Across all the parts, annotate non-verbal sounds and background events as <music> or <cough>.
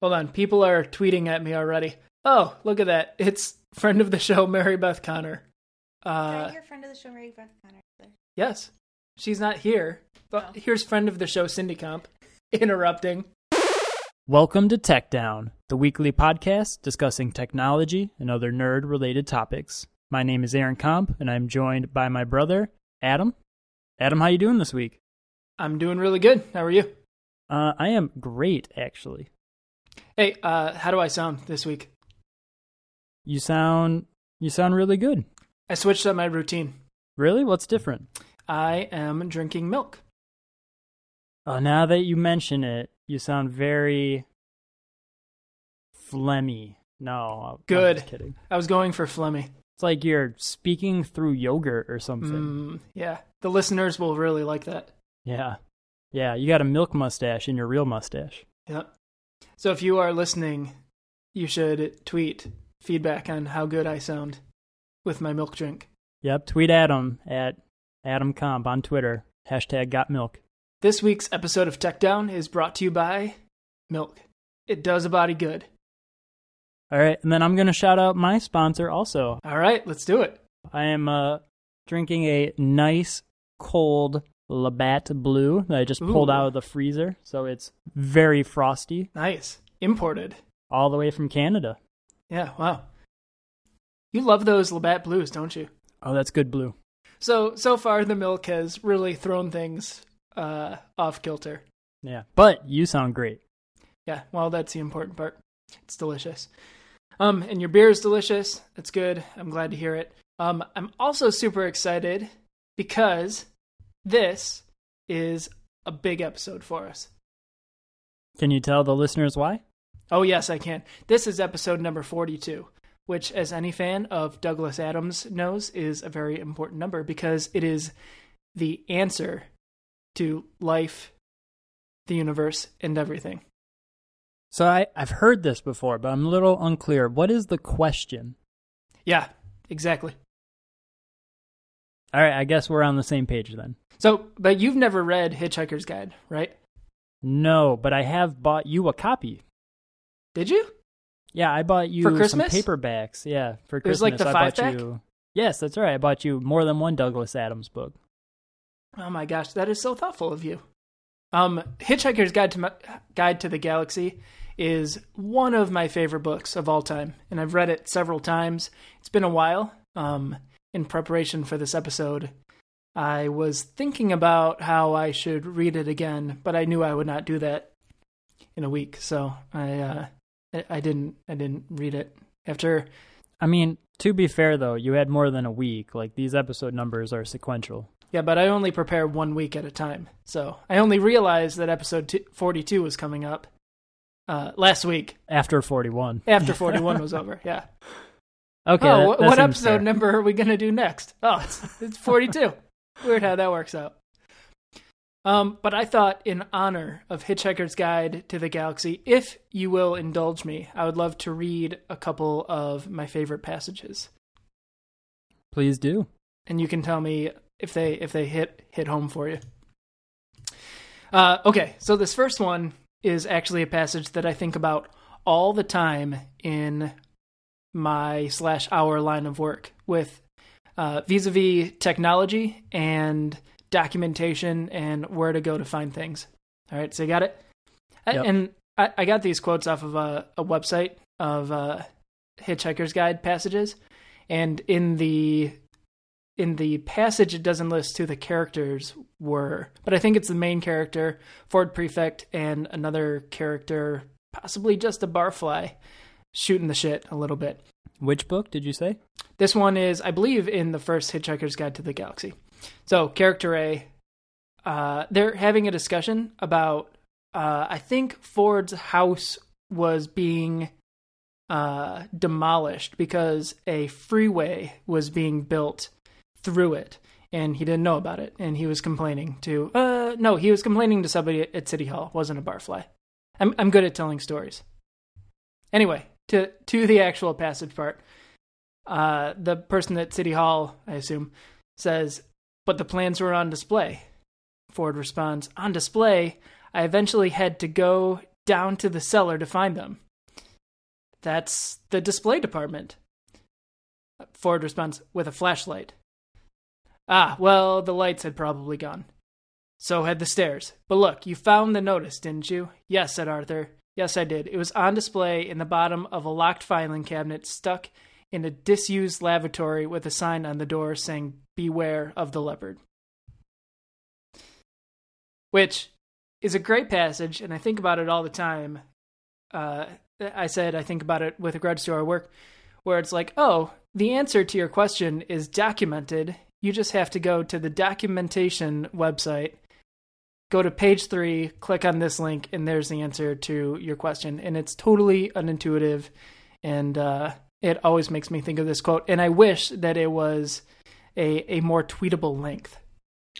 Hold on. People are tweeting at me already. Oh, look at that. It's friend of the show, Mary Beth Connor. Did I Uh, hear friend of the show, Mary Beth Connor? yes. She's not here. But Oh. here's friend of the show, Cindy Comp, <laughs> interrupting. Welcome to Techdown, the weekly podcast discussing technology and other nerd related topics. My name is Aaron Comp and I'm joined by my brother, Adam. Adam, how you doing this week? I'm doing really good. How are you? Uh, I am great actually. Hey, uh, how do I sound this week? You sound you sound really good. I switched up my routine. Really? What's different? I am drinking milk. Uh, now that you mention it, you sound very phlegmy. No, I'm Good. just kidding. I was going for phlegmy. It's like you're speaking through yogurt or something. Mm, yeah. The listeners will really like that. Yeah, yeah. You got a milk mustache in your real mustache. Yep. So if you are listening, you should tweet feedback on how good I sound with my milk drink. Yep. Tweet Adam at Adam Comp on Twitter. Hashtag got milk. This week's episode of Techdown is brought to you by milk. It does a body good. All right, and then I'm gonna shout out my sponsor also. All right, let's do it. I am uh drinking a nice cold Labatt Blue that I just pulled out of the freezer, so it's very frosty, Nice. Imported. all the way from Canada. Yeah, wow. You love those Labatt Blues, don't you? Oh, that's good blue. So so far the milk has really thrown things uh off kilter. Yeah, but you sound great. Yeah, well that's the important part. It's delicious. Um and your beer is delicious. That's good. I'm glad to hear it. Um I'm also super excited because this is a big episode for us. Can you tell the listeners why? Oh yes, I can. This is episode number 42, which as any fan of Douglas Adams knows is a very important number because it is the answer to life, the universe, and everything. So I I've heard this before, but I'm a little unclear. What is the question? Yeah, exactly. All right, I guess we're on the same page then. So, but you've never read Hitchhiker's Guide, right? No, but I have bought you a copy. Did you? Yeah, I bought you For some paperbacks. Yeah, for It was Christmas. like the I five-pack? you. Yes, that's right. I bought you more than one Douglas Adams book. Oh my gosh, that is so thoughtful of you. Um, Hitchhiker's Guide to Ma- Guide to the Galaxy is one of my favorite books of all time, and I've read it several times. It's been a while. Um, in preparation for this episode, I was thinking about how I should read it again, but I knew I would not do that in a week, so I uh, I- didn't I didn't read it after. I mean, to be fair though, you had more than a week. Like these episode numbers are sequential. Yeah, but I only prepare one week at a time. So I only realized that episode two, 42 was coming up uh, last week After 41. after 41 <laughs> was over. Yeah. Okay. oh, that- that what episode fair. number are we going to do next? Oh, it's, it's 42. <laughs> Weird how that works out. Um, but I thought, in honor of Hitchhiker's Guide to the Galaxy, if you will indulge me, I would love to read a couple of my favorite passages. Please do. and you can tell me if they if they hit hit home for you. Uh, okay, so this first one is actually a passage that I think about all the time in my slash our line of work with uh, vis-a-vis technology and documentation and where to go to find things. All right, so you got it. Yep. And I, I got these quotes off of a, a website of uh, Hitchhiker's Guide passages, and in the in the passage it doesn't list who the characters were, but I think it's the main character, Ford Prefect, and another character, possibly just a barfly, shooting the shit a little bit. Which book did you say? This one is, I believe, in the first Hitchhiker's Guide to the Galaxy. So, character A, uh, they're having a discussion about, uh, I think Ford's house was being uh, demolished because a freeway was being built through it, and he didn't know about it, and he was complaining to, uh, no, he was complaining to somebody at City Hall. Wasn't a barfly. I'm I'm good at telling stories. Anyway, to to the actual passage part. Uh, the person at City Hall, I assume, says, "But the plans were on display." Ford responds, "On display. I eventually had to go down to the cellar to find them. That's the display department. Ford responds with a flashlight. Ah, well, the lights had probably gone. So had the stairs. But look, you found the notice, didn't you? Yes, said Arthur. Yes, I did. It was on display in the bottom of a locked filing cabinet stuck in a disused lavatory with a sign on the door saying, Beware of the leopard. Which is a great passage, and I think about it all the time. Uh, I said I think about it with regards to our work, where it's like, oh, the answer to your question is documented. You just have to go to the documentation website, go to page three, click on this link, and there's the answer to your question. And it's totally unintuitive, and uh, it always makes me think of this quote. And I wish that it was a a more tweetable length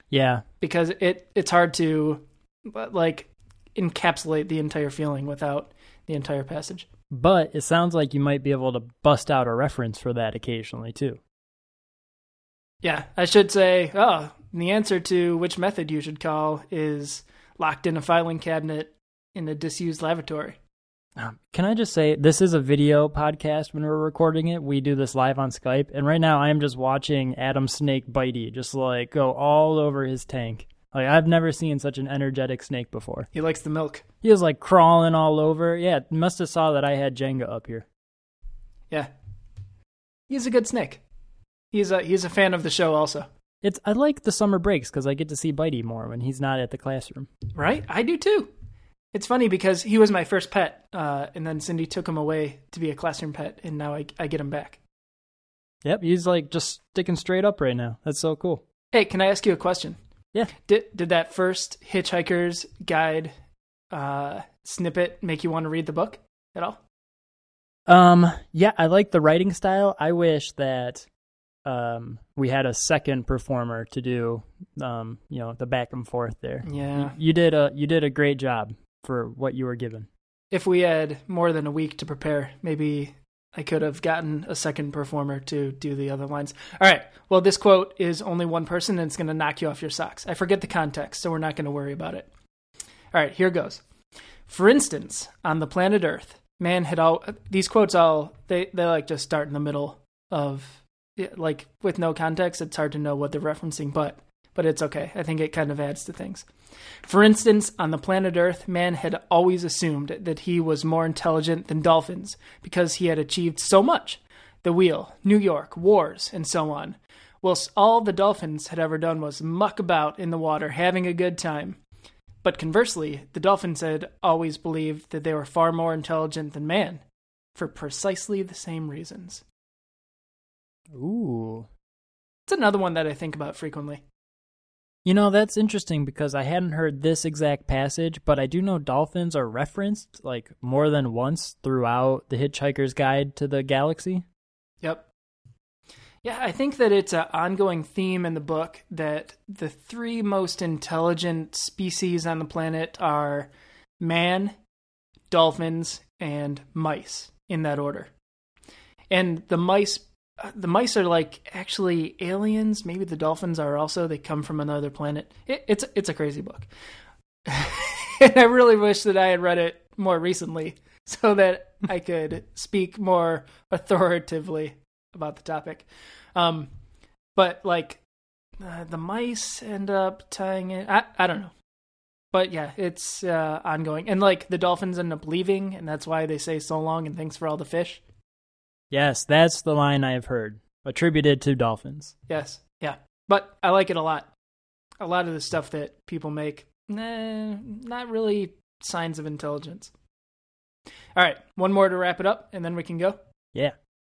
Yeah. because it it's hard to but, like encapsulate the entire feeling without the entire passage. But it sounds like you might be able to bust out a reference for that occasionally too. Yeah, I should say, oh, the answer to which method you should call is locked in a filing cabinet in a disused lavatory. Um, Can I just say this is a video podcast when we're recording it. We do this live on Skype, and right now I am just watching Adam Snake Bitey just like go all over his tank. Like I've never seen such an energetic snake before. He likes the milk. He was like crawling all over. Yeah, must have saw that I had Jenga up here. Yeah. He's a good snake. He's a he's a fan of the show also. It's I like the summer breaks because I get to see Bitey more when he's not at the classroom. Right? I do too. It's funny because he was my first pet, uh, and then Cindy took him away to be a classroom pet, and now I, I get him back. Yep, he's like just sticking straight up right now. That's so cool. Hey, can I ask you a question? Yeah. Did did that first Hitchhiker's Guide uh, snippet make you want to read the book at all? Um, yeah, I like the writing style. I wish that um we had a second performer to do um you know the back and forth there. Yeah. You did a you did a great job for what you were given. If we had more than a week to prepare, maybe I could have gotten a second performer to do the other lines. All right. Well, this quote is only one person and it's going to knock you off your socks. I forget the context, so we're not going to worry about it. All right, here goes. For instance, on the planet Earth, man had all these quotes all they they like just start in the middle of like with no context, it's hard to know what they're referencing, but but it's okay. I think it kind of adds to things. For instance, on the planet Earth, man had always assumed that he was more intelligent than dolphins because he had achieved so much the wheel, New York, wars, and so on. Whilst all the dolphins had ever done was muck about in the water, having a good time. But conversely, the dolphins had always believed that they were far more intelligent than man, for precisely the same reasons. Ooh. It's another one that I think about frequently. You know, that's interesting because I hadn't heard this exact passage, but I do know dolphins are referenced like more than once throughout the Hitchhiker's Guide to the Galaxy. Yep. Yeah, I think that it's an ongoing theme in the book that the three most intelligent species on the planet are man, dolphins, and mice in that order. And the mice the mice are like actually aliens. Maybe the dolphins are also. They come from another planet. It, it's it's a crazy book, <laughs> and I really wish that I had read it more recently <laughs> so that I could speak more authoritatively about the topic. Um, but like uh, the mice end up tying it. I I don't know, but yeah, it's uh, ongoing. And like the dolphins end up leaving, and that's why they say so long and thanks for all the fish. Yes, that's the line I have heard, attributed to dolphins. Yes. Yeah. But I like it a lot. A lot of the stuff that people make, nah, not really signs of intelligence. All right, one more to wrap it up, and then we can go Yeah.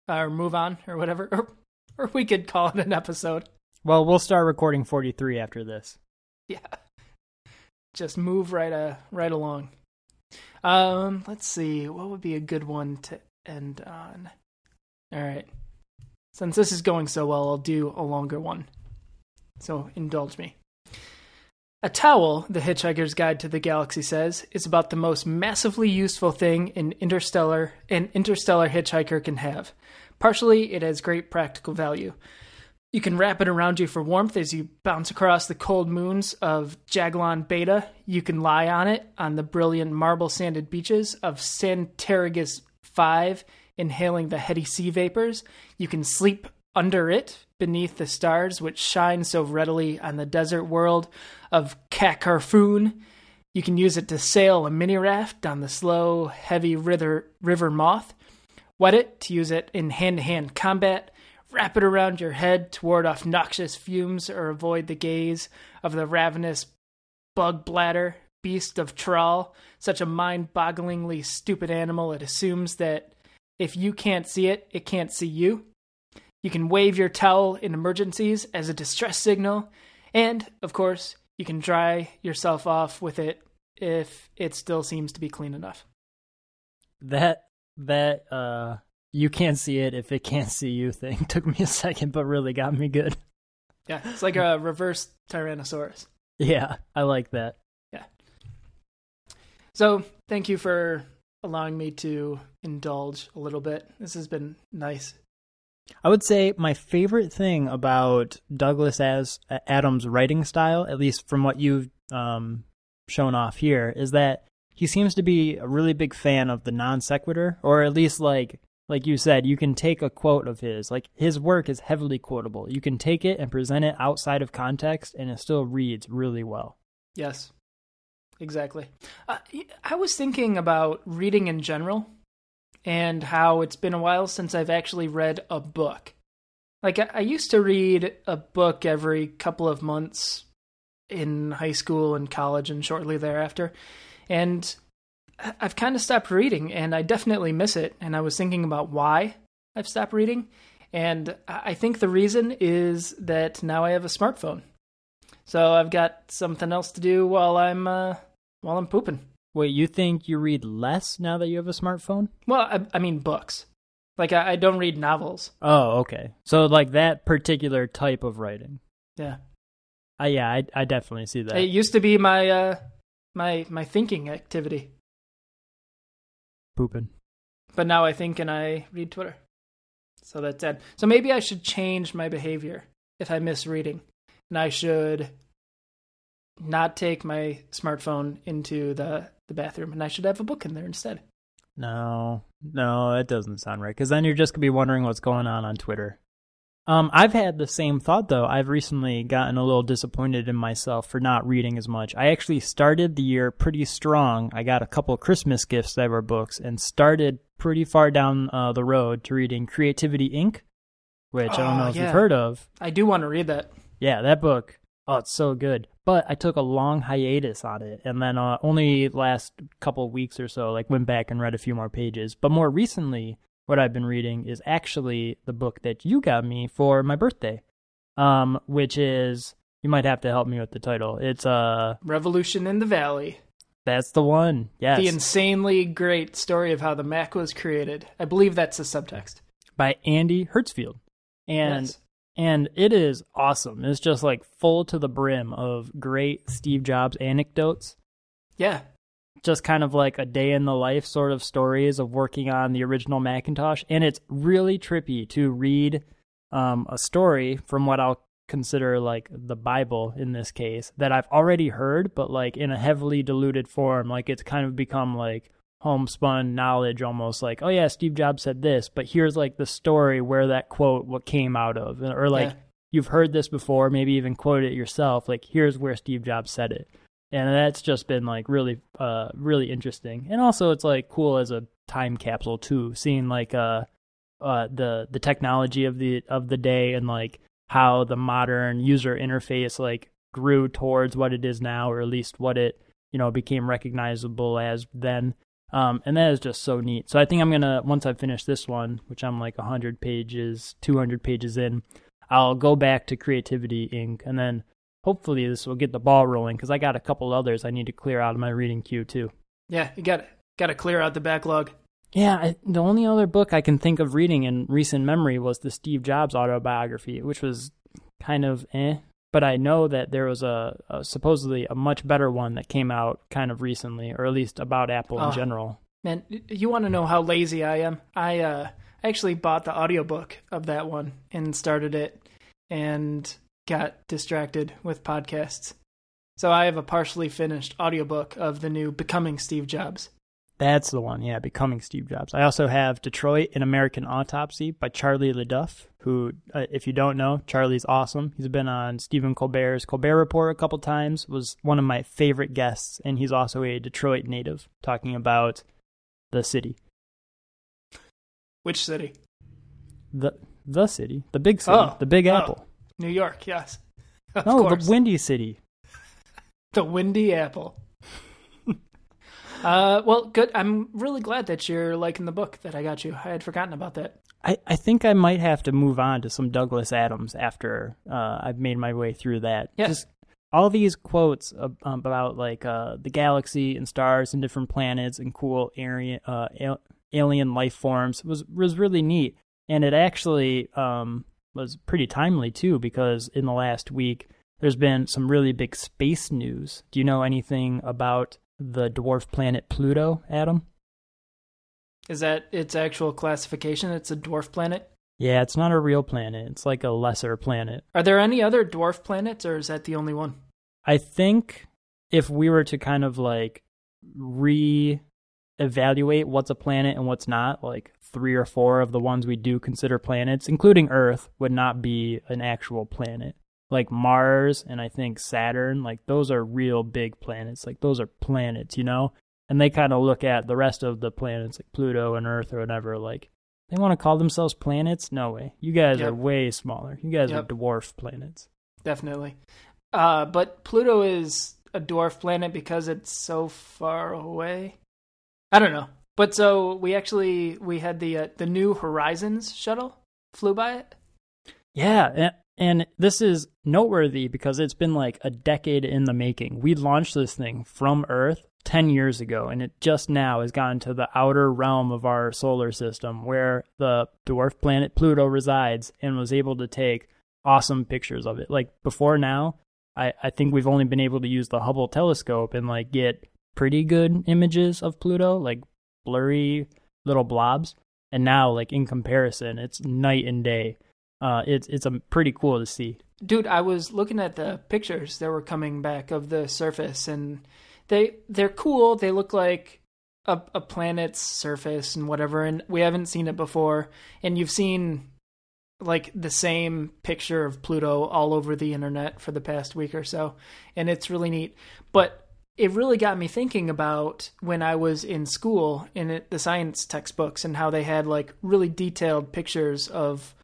or move on or whatever, or or we could call it an episode. Well, we'll start recording 43 after this. Yeah, just move right uh right along. Um, let's see, what would be a good one to end on? All right, since this is going so well, I'll do a longer one. So indulge me. A towel, The Hitchhiker's Guide to the Galaxy says, is about the most massively useful thing an interstellar an interstellar hitchhiker can have. Partially, it has great practical value. You can wrap it around you for warmth as you bounce across the cold moons of Jaglan Beta. You can lie on it on the brilliant marble sanded beaches of Santraginus 5, inhaling the heady sea vapors. You can sleep under it beneath the stars which shine so readily on the desert world of Kakrafoon. You can use it to sail a mini raft down the slow, heavy river, river moth. Wet it to use it in hand to hand combat. Wrap it around your head to ward off noxious fumes or avoid the gaze of the ravenous Bugblatter beast of Traal, such a mind bogglingly stupid animal it assumes that if you can't see it, it can't see you. You can wave your towel in emergencies as a distress signal, and, of course, you can dry yourself off with it if it still seems to be clean enough. That that uh you can't see it if it can't see you thing <laughs> took me a second but really got me good. Yeah, it's like a reverse Tyrannosaurus. Yeah, I like that. Yeah. So, thank you for allowing me to indulge a little bit. This has been nice. I would say my favorite thing about Douglas as Adams' writing style, at least from what you've um, shown off here, is that he seems to be a really big fan of the non sequitur, or at least like like you said, you can take a quote of his. Like his work is heavily quotable. You can take it and present it outside of context, and it still reads really well. Yes, exactly. Uh, I was thinking about reading in general and how it's been a while since I've actually read a book. Like, I, I used to read a book every couple of months in high school and college and shortly thereafter. And I've kind of stopped reading and I definitely miss it. And I was thinking about why I've stopped reading. And I think the reason is that now I have a smartphone. So I've got something else to do while I'm uh, while I'm pooping. Wait, you think you read less now that you have a smartphone? Well, I, I mean books. Like I, I, don't read novels. Oh, okay. So like that particular type of writing. Yeah. Uh, yeah, I I definitely see that. It used to be my uh my my thinking activity. Pooping. But now I think and I read Twitter. So that's it. So maybe I should change my behavior if I miss reading. And I should not take my smartphone into the, the bathroom and I should have a book in there instead. No, no, that doesn't sound right. Because then you're just gonna be wondering what's going on on Twitter. Um, I've had the same thought though. I've recently gotten a little disappointed in myself for not reading as much. I actually started the year pretty strong. I got a couple Christmas gifts that were books and started pretty far down uh, the road to reading Creativity Inc., which oh, I don't know if yeah. you've heard of. I do want to read that. Yeah, that book. Oh, it's so good. But I took a long hiatus on it, and then uh, only last couple weeks or so, like went back and read a few more pages. But more recently, what I've been reading is actually the book that you got me for my birthday, um, which is you might have to help me with the title. It's uh Revolution in the Valley. That's the one. Yes. The insanely great story of how the Mac was created. I believe that's the subtext. By Andy Hertzfeld. And yes. And it is awesome. It's just like full to the brim of great Steve Jobs anecdotes. Yeah. Just kind of like a day in the life sort of stories of working on the original Macintosh. And it's really trippy to read um, a story from what I'll consider like the Bible in this case that I've already heard, but like in a heavily diluted form. Like it's kind of become like homespun knowledge almost like, oh yeah, Steve Jobs said this, but here's like the story where that quote what came out of. Or like Yeah. you've heard this before, maybe even quoted it yourself. Like here's where Steve Jobs said it. And that's just been like really uh really interesting. And also it's like cool as a time capsule too, seeing like uh uh the the technology of the of the day and like how the modern user interface like grew towards what it is now or at least what it you know became recognizable as then um, and that is just so neat so i think i'm gonna once i finish this one which i'm like 100 pages 200 pages in i'll go back to creativity inc and then hopefully this will get the ball rolling because i got a couple others i need to clear out of my reading queue too Yeah, you got got to clear out the backlog. yeah, I, the only other book I can think of reading in recent memory was the Steve Jobs autobiography, which was kind of eh. But I know that there was a, a supposedly a much better one that came out kind of recently, or at least about Apple in Oh. general. Man, you want to know how lazy I am? I uh actually bought the audiobook of that one and started it. and got distracted with podcasts. So I have a partially finished audiobook of the new Becoming Steve Jobs. That's the one, yeah, Becoming Steve Jobs. I also have Detroit An American Autopsy by Charlie LeDuff, who, uh, if you don't know, Charlie's awesome. He's been on Stephen Colbert's Colbert Report a couple times, was one of my favorite guests, and he's also a Detroit native, talking about the city. Which city? The the city, the big city, Oh, the Big oh. Apple. New York, yes. <laughs> Of no, course. the Windy City. The Windy Apple. <laughs> uh, well, good. I'm really glad that you're liking the book that I got you. I had forgotten about that. I, I think I might have to move on to some Douglas Adams after uh, I've made my way through that. Yeah. Just all these quotes ab- about like uh, the galaxy and stars and different planets and cool alien, uh, al- alien life forms was was really neat, and it actually um, was pretty timely too because in the last week there's been some really big space news. Do you know anything about the dwarf planet Pluto, Adam? Is that its actual classification? It's a dwarf planet. Yeah, it's not a real planet. It's like a lesser planet. Are there any other dwarf planets, or is that the only one? I think if we were to kind of like re evaluate what's a planet and what's not, like three or four of the ones we do consider planets, including Earth, would not be an actual planet. Like Mars and I think Saturn, like those are real big planets. Like those are planets, you know? And they kind of look at the rest of the planets, like Pluto and Earth or whatever, like they want to call themselves planets? No way. You guys Yep. are way smaller. You guys Yep. are dwarf planets. Definitely. Uh, but Pluto is a dwarf planet because it's so far away. I don't know. But so we actually we had the uh, the New Horizons shuttle flew by it. Yeah, a- and this is noteworthy because it's been like a decade in the making. We launched this thing from Earth 10 years ago, and it just now has gotten to the outer realm of our solar system where the dwarf planet Pluto resides and was able to take awesome pictures of it. Like before now, I, I think we've only been able to use the Hubble telescope and like get pretty good images of Pluto, like blurry little blobs. And now, like in comparison, it's night and day uh, it's it's um, pretty cool to see. Dude, I was looking at the pictures that were coming back of the surface, and they they're cool. They look like a, a planet's surface and whatever, and we haven't seen it before. And you've seen like the same picture of Pluto all over the internet for the past week or so, and it's really neat. But it really got me thinking about when I was in school in it, the science textbooks and how they had like really detailed pictures of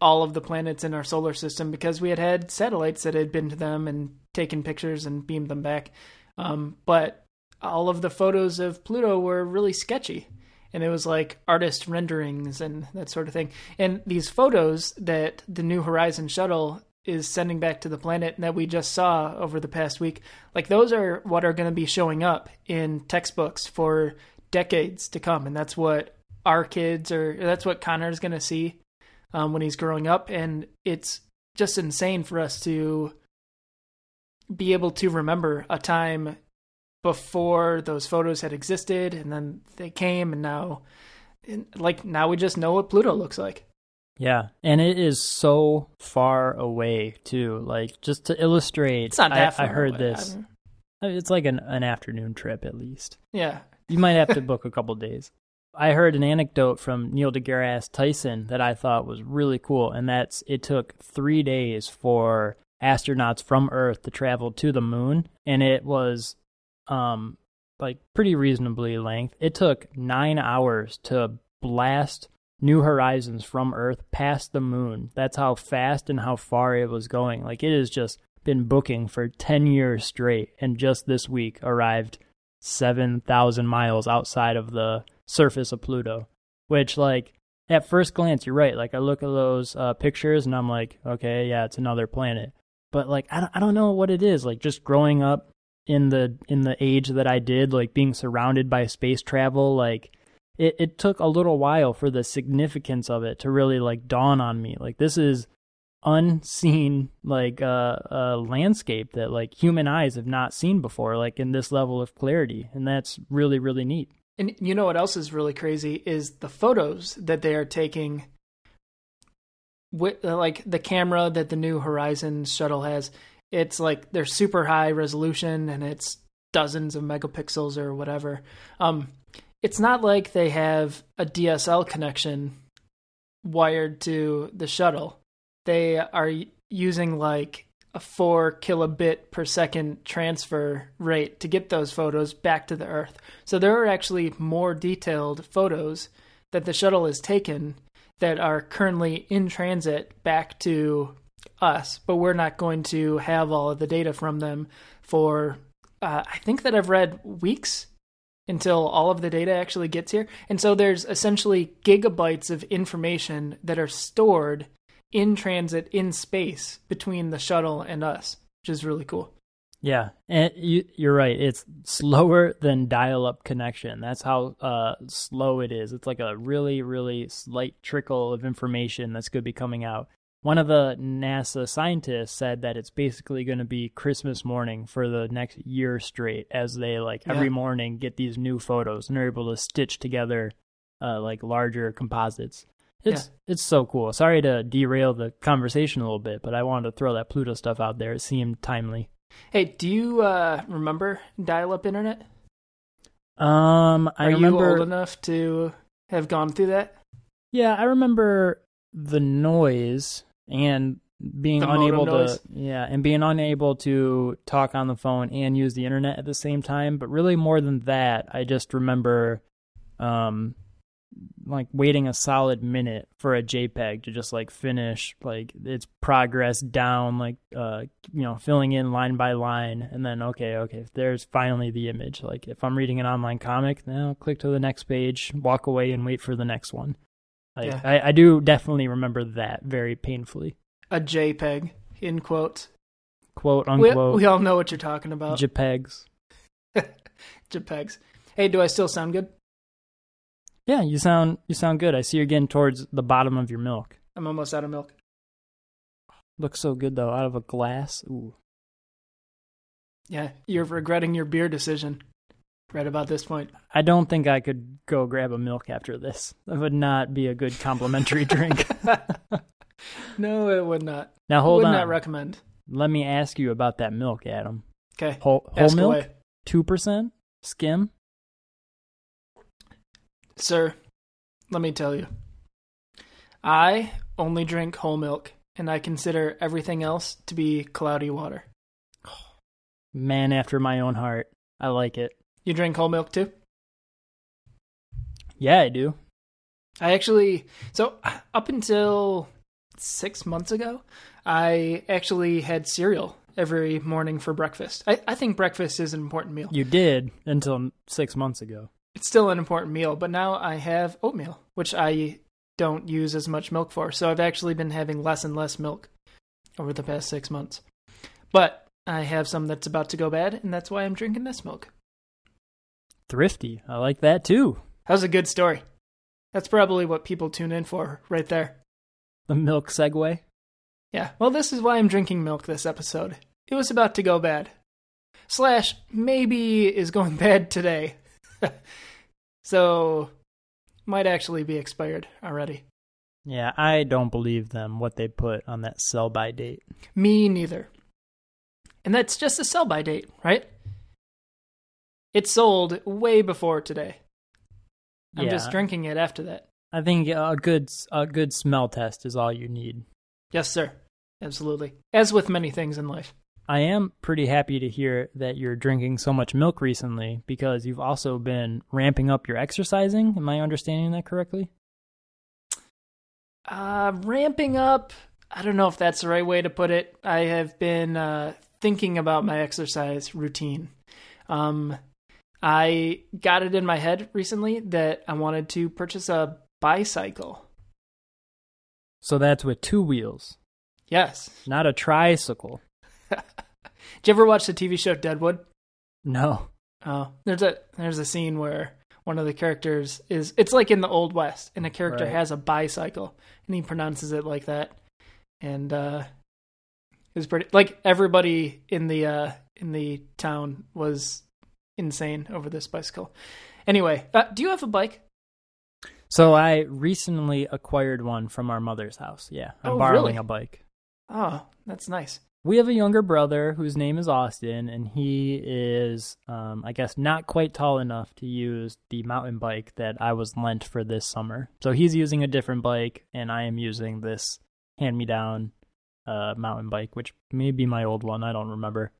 all of the planets in our solar system because we had had satellites that had been to them and taken pictures and beamed them back. Um, but all of the photos of Pluto were really sketchy. And it was like artist renderings and that sort of thing. And these photos that the New Horizon shuttle is sending back to the planet that we just saw over the past week, like those are what are going to be showing up in textbooks for decades to come. And that's what our kids or that's what Connor's going to see um, when he's growing up, and it's just insane for us to be able to remember a time before those photos had existed, and then they came, and now, and, like now we just know what Pluto looks like. Yeah, and it is so far away too. Like just to illustrate, It's not that I, far. I heard away. this. I It's like an, an afternoon trip at least. yeah, You might have to <laughs> book a couple days. I heard an anecdote from Neil deGrasse Tyson that I thought was really cool, and that's it took three days for astronauts from Earth to travel to the moon, and it was um like pretty reasonably length. It took nine hours to blast New Horizons from Earth past the moon. That's how fast and how far it was going. Like it has just been booking for ten years straight, and just this week arrived seven thousand miles outside of the surface of Pluto. Which, like, at first glance, you're right. Like, I look at those uh, pictures and I'm like, okay, yeah, it's another planet. But like, I don't, I don't know what it is. Like, just growing up in the in the age that I did, like being surrounded by space travel, like it, it took a little while for the significance of it to really like dawn on me. Like, this is unseen like uh, uh landscape that like human eyes have not seen before like in this level of clarity and that's really really neat and you know what else is really crazy is the photos that they are taking with uh, like the camera that the new Horizon shuttle has, it's like they're super high resolution and it's dozens of megapixels or whatever. Um, it's not like they have a DSL connection wired to the shuttle. They are using like a four kilobit per second transfer rate to get those photos back to the Earth. So there are actually more detailed photos that the shuttle has taken that are currently in transit back to us, but we're not going to have all of the data from them for, uh, I think that I've read weeks until all of the data actually gets here. And so there's essentially gigabytes of information that are stored in transit in space between the shuttle and us, which is really cool. Yeah, and you, you're right. It's slower than dial-up connection. That's how uh, slow it is. It's like a really, really slight trickle of information that's going to be coming out. One of the NASA scientists said that it's basically going to be Christmas morning for the next year straight, as they like Yeah. every morning get these new photos and they're able to stitch together uh, like larger composites. It's it's so cool. Sorry to derail the conversation a little bit, but I wanted to throw that Pluto stuff out there. It seemed timely. Hey, do you uh, remember dial-up internet? Um, I Are remember. you old enough to have gone through that? Yeah, I remember the noise and being The unable noise? to yeah, and being unable to talk on the phone and use the internet at the same time, but really more than that, I just remember um like waiting a solid minute for a JPEG to just like finish like its progress down like uh you know filling in line by line and then okay okay there's finally the image like if I'm reading an online comic now click to the next page walk away and wait for the next one like Yeah. I, I do definitely remember that very painfully A JPEG in quotes. quote We, unquote we all know what you're talking about. JPEGs <laughs> JPEGs. Hey, do I still sound good? Yeah you sound you sound good I see you're getting towards the bottom of your milk I'm almost out of milk. looks so good though out of a glass ooh Yeah, you're regretting your beer decision right about this point. I don't think I could go grab a milk after this. That would not be a good complimentary <laughs> drink. <laughs> no, it would not. Now hold would on. not recommend. Let me ask you about that milk, Adam. Okay, Whole, whole milk, two percent, skim. Sir, let me tell you. I only drink whole milk, and I consider everything else to be cloudy water. Man after my own heart. I like it. You drink whole milk too? Yeah, I do. I actually, so up until six months ago, I actually had cereal every morning for breakfast. I, I think breakfast is an important meal. You did until six months ago. It's still an important meal, but now I have oatmeal, which I don't use as much milk for. So I've actually been having less and less milk over the past six months. But I have some that's about to go bad, and that's why I'm drinking this milk. Thrifty. I like that too. That was a good story. That's probably what people tune in for right there. The milk segue. Yeah, well, this is why I'm drinking milk this episode. It was about to go bad. Slash, maybe is going <laughs> bad today. <laughs> so, might actually be expired already. Yeah, I don't believe them what they put on that sell by date. Me neither. And that's just a sell by date, right? It sold way before today. I'm Yeah. just drinking it after that. I think a good a good smell test is all you need. Yes, sir. Absolutely. As with many things in life. I am pretty happy to hear that you're drinking so much milk recently because you've also been ramping up your exercising. Am I understanding that correctly? Uh, ramping up. I don't know if that's the right way to put it. I have been uh, thinking about my exercise routine. Um, I got it in my head recently that I wanted to purchase a bicycle. So that's with two wheels, Yes. not a tricycle. <laughs> Did you ever watch the TV show Deadwood? No. Oh, there's a there's a scene where one of the characters is it's like in the old west, and a character Right. has a bicycle, and he pronounces it like that, and uh, it was pretty like everybody in the uh in the town was insane over this bicycle. Anyway, uh, do you have a bike? So I recently acquired one from our mother's house. Yeah, I'm Oh, borrowing really? a bike. Oh, that's nice. We have a younger brother whose name is Austin, and he is, um, I guess, not quite tall enough to use the mountain bike that I was lent for this summer. So he's using a different bike, and I am using this hand-me-down uh, mountain bike, which may be my old one. I don't remember.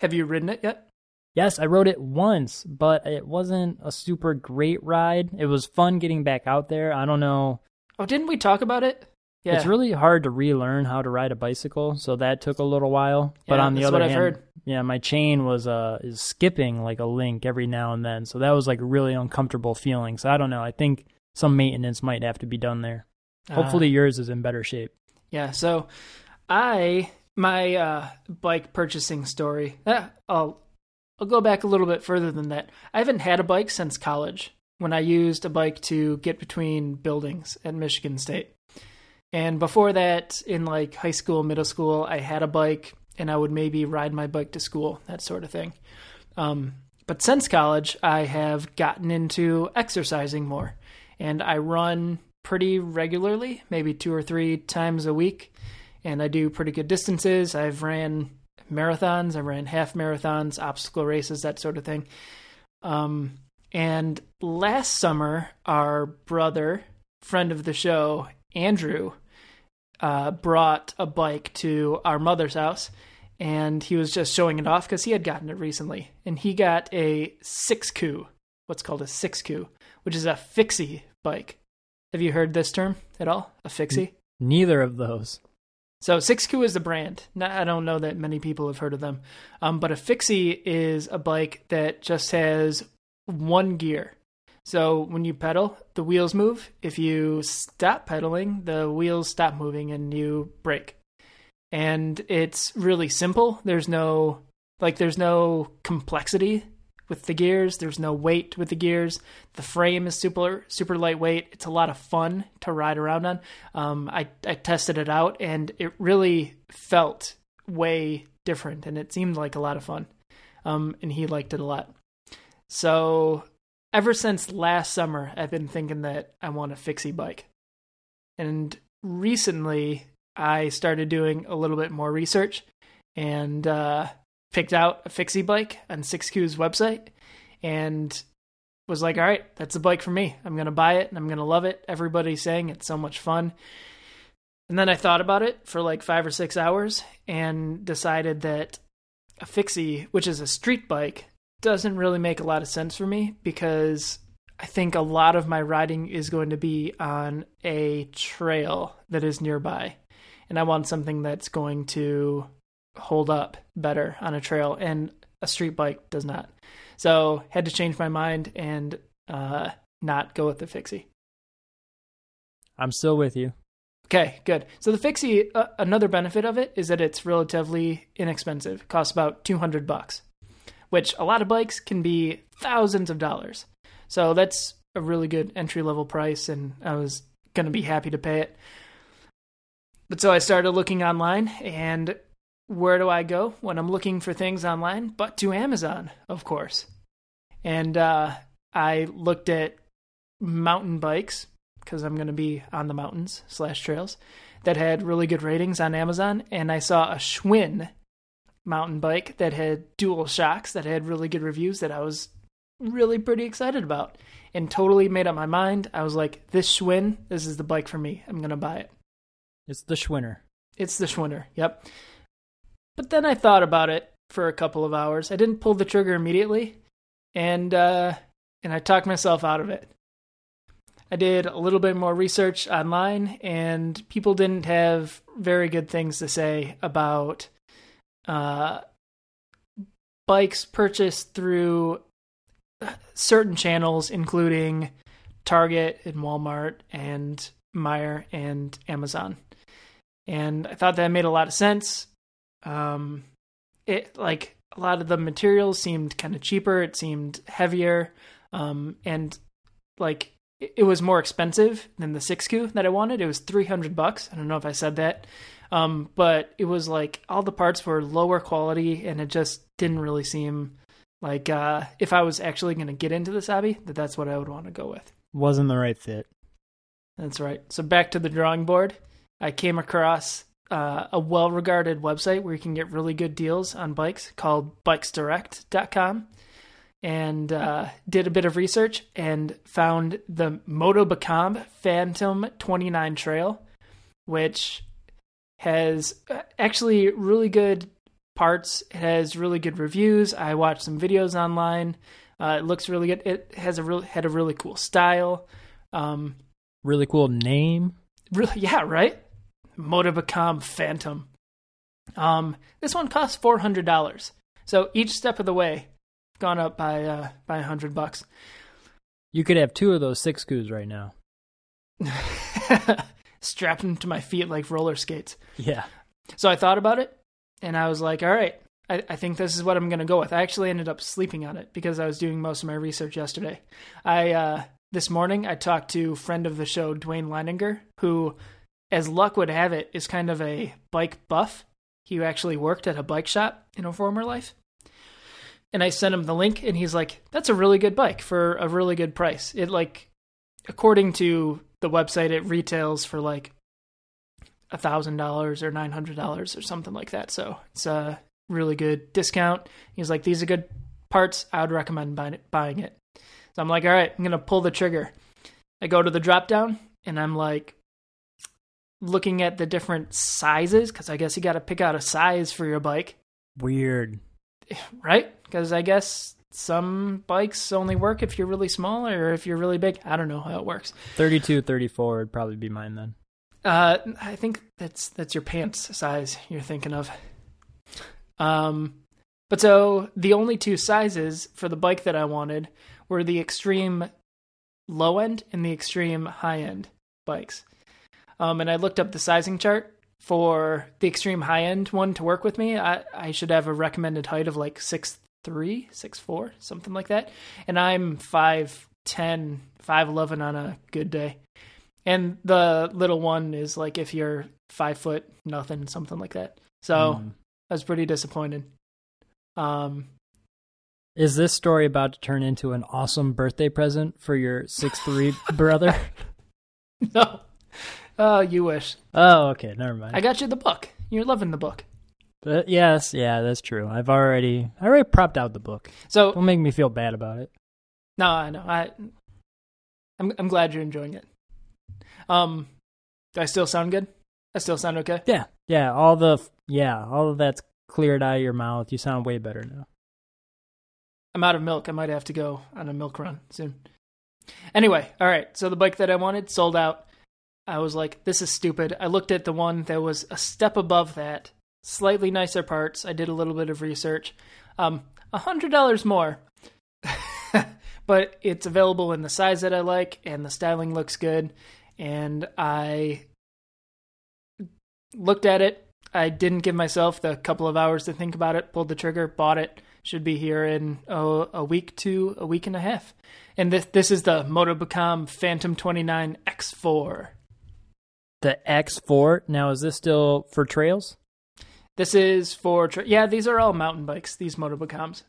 Have you ridden it yet? Yes, I rode it once, but it wasn't a super great ride. It was fun getting back out there. I don't know. Oh, didn't we talk about it? Yeah. It's really hard to relearn how to ride a bicycle, so that took a little while. but on the other hand, yeah, my chain was uh is skipping like a link every now and then, so that was like a really uncomfortable feeling. So I don't know. I think some maintenance might have to be done there. Hopefully, Uh, yours is in better shape. yeah. So, I my uh, bike purchasing story. Uh, I'll I'll go back a little bit further than that. I haven't had a bike since college when I used a bike to get between buildings at Michigan State. And before that, in like high school, middle school, I had a bike and I would maybe ride my bike to school, that sort of thing. Um, but since college, I have gotten into exercising more and I run pretty regularly, maybe two or three times a week. And I do pretty good distances. I've ran marathons, I ran half marathons, obstacle races, that sort of thing. Um, and last summer, our brother, friend of the show, Andrew, uh, brought a bike to our mother's house and he was just showing it off because he had gotten it recently. And he got a 6KU, what's called a 6KU, which is a fixie bike. Have you heard this term at all? A fixie? Neither of those. So 6KU is the brand. I don't know that many people have heard of them, um, but a fixie is a bike that just has one gear. So when you pedal, the wheels move. If you stop pedaling, the wheels stop moving and you brake. And it's really simple. There's no like there's no complexity with the gears. There's no weight with the gears. The frame is super super lightweight. It's a lot of fun to ride around on. Um, I I tested it out and it really felt way different and it seemed like a lot of fun. Um, and he liked it a lot. So ever since last summer, I've been thinking that I want a fixie bike. And recently, I started doing a little bit more research and uh, picked out a fixie bike on 6KU's website and was like, all right, that's a bike for me. I'm going to buy it and I'm going to love it. Everybody's saying it's so much fun. And then I thought about it for like five or six hours and decided that a fixie, which is a street bike, doesn't really make a lot of sense for me because I think a lot of my riding is going to be on a trail that is nearby. And I want something that's going to hold up better on a trail, and a street bike does not. So, had to change my mind and uh, not go with the fixie. I'm still with you. Okay, good. So the fixie, uh, another benefit of it is that it's relatively inexpensive. It costs about 200 bucks, which a lot of bikes can be thousands of dollars. So that's a really good entry level price, and I was going to be happy to pay it. But so I started looking online, and where do I go when I'm looking for things online? But to Amazon, of course. And uh, I looked at mountain bikes because I'm going to be on the mountains slash trails that had really good ratings on Amazon, and I saw a Schwinn mountain bike that had dual shocks that had really good reviews that I was really pretty excited about, and totally made up my mind. I was like, "This Schwinn, this is the bike for me. I'm going to buy it." It's the Schwinner. It's the Schwinner. Yep. But then I thought about it for a couple of hours. I didn't pull the trigger immediately, and uh, and I talked myself out of it. I did a little bit more research online, and people didn't have very good things to say about uh, bikes purchased through certain channels, including Target and Walmart and Meijer and Amazon. And I thought that made a lot of sense. Um, it like a lot of the materials seemed kind of cheaper. It seemed heavier, um, and like it was more expensive than the six that I wanted. It was three hundred bucks. I don't know if I said that, um, but it was like all the parts were lower quality, and it just didn't really seem like uh, if I was actually going to get into this hobby, that that's what I would want to go with. Wasn't the right fit. That's right. So back to the drawing board. I came across uh, a well-regarded website where you can get really good deals on bikes called bikesdirect.com and uh, did a bit of research and found the Moto Bacam Phantom 29 Trail, which has uh, actually really good parts. It has really good reviews. I watched some videos online. Uh, it looks really good. It has a really had a really cool style. Um, Really cool name. really, <laughs> yeah, right. Motobecane Fantom. Um, this one costs four hundred dollars. So each step of the way, gone up by uh, by a hundred bucks. You could have two of those 6KU's right now. <laughs> Strapped them to my feet like roller skates. Yeah. So I thought about it, and I was like, all right, I, I think this is what I'm going to go with. I actually ended up sleeping on it because I was doing most of my research yesterday. I uh, this morning I talked to friend of the show Dwayne Leininger, who, as luck would have it, is kind of a bike buff. He actually worked at a bike shop in a former life. And I sent him the link, and he's like, "That's a really good bike for a really good price." It like, according to the website, it retails for like a thousand dollars or nine hundred dollars or something like that. So it's a really good discount. He's like, these are good parts. I would recommend buying it. Buying it. So I'm like, all right, I'm gonna pull the trigger. I go to the drop down and I'm like looking at the different sizes because I guess you got to pick out a size for your bike, Weird. <sighs> right? Because I guess some bikes only work if you're really small or if you're really big. I don't know how it works. 32, 34 would probably be mine then. Uh, I think that's that's your pants size you're thinking of. Um, but so the only two sizes for the bike that I wanted were the extreme low end and the extreme high end bikes. Um, and I looked up the sizing chart for the extreme high end one to work with me. I, I should have a recommended height of like six three, six four, something like that. And I'm five ten, five eleven on a good day. And the little one is like if you're five foot nothing, something like that. So Hmm. I was pretty disappointed. Um, Is this story about to turn into an awesome birthday present for your six three <laughs> brother? no, oh, you wish. Oh, okay, never mind. I got you the book. You're loving the book. But yes, yeah, that's true. I've already I already propped out the book. So Don't make me feel bad about it. no, I know. I I'm I'm glad you're enjoying it. Um, do I still sound good? I still sound okay. Yeah, yeah, all the yeah, all of that's cleared out of your mouth. You sound way better now. I'm out of milk. I might have to go on a milk run soon. Anyway, all right. So the bike that I wanted sold out. I was like, this is stupid. I looked at the one that was a step above that, slightly nicer parts. I did a little bit of research. Um, a hundred dollars more, <laughs> but it's available in the size that I like, and the styling looks good. And I looked at it. I didn't give myself the couple of hours to think about it. Pulled the trigger, bought it. Should be here in oh, a week to a week and a half. And this this is the Motobecane Fantom 29 X4. The X4. Now, is this still for trails? This is for tra- yeah. These are all mountain bikes. These Motobecanes.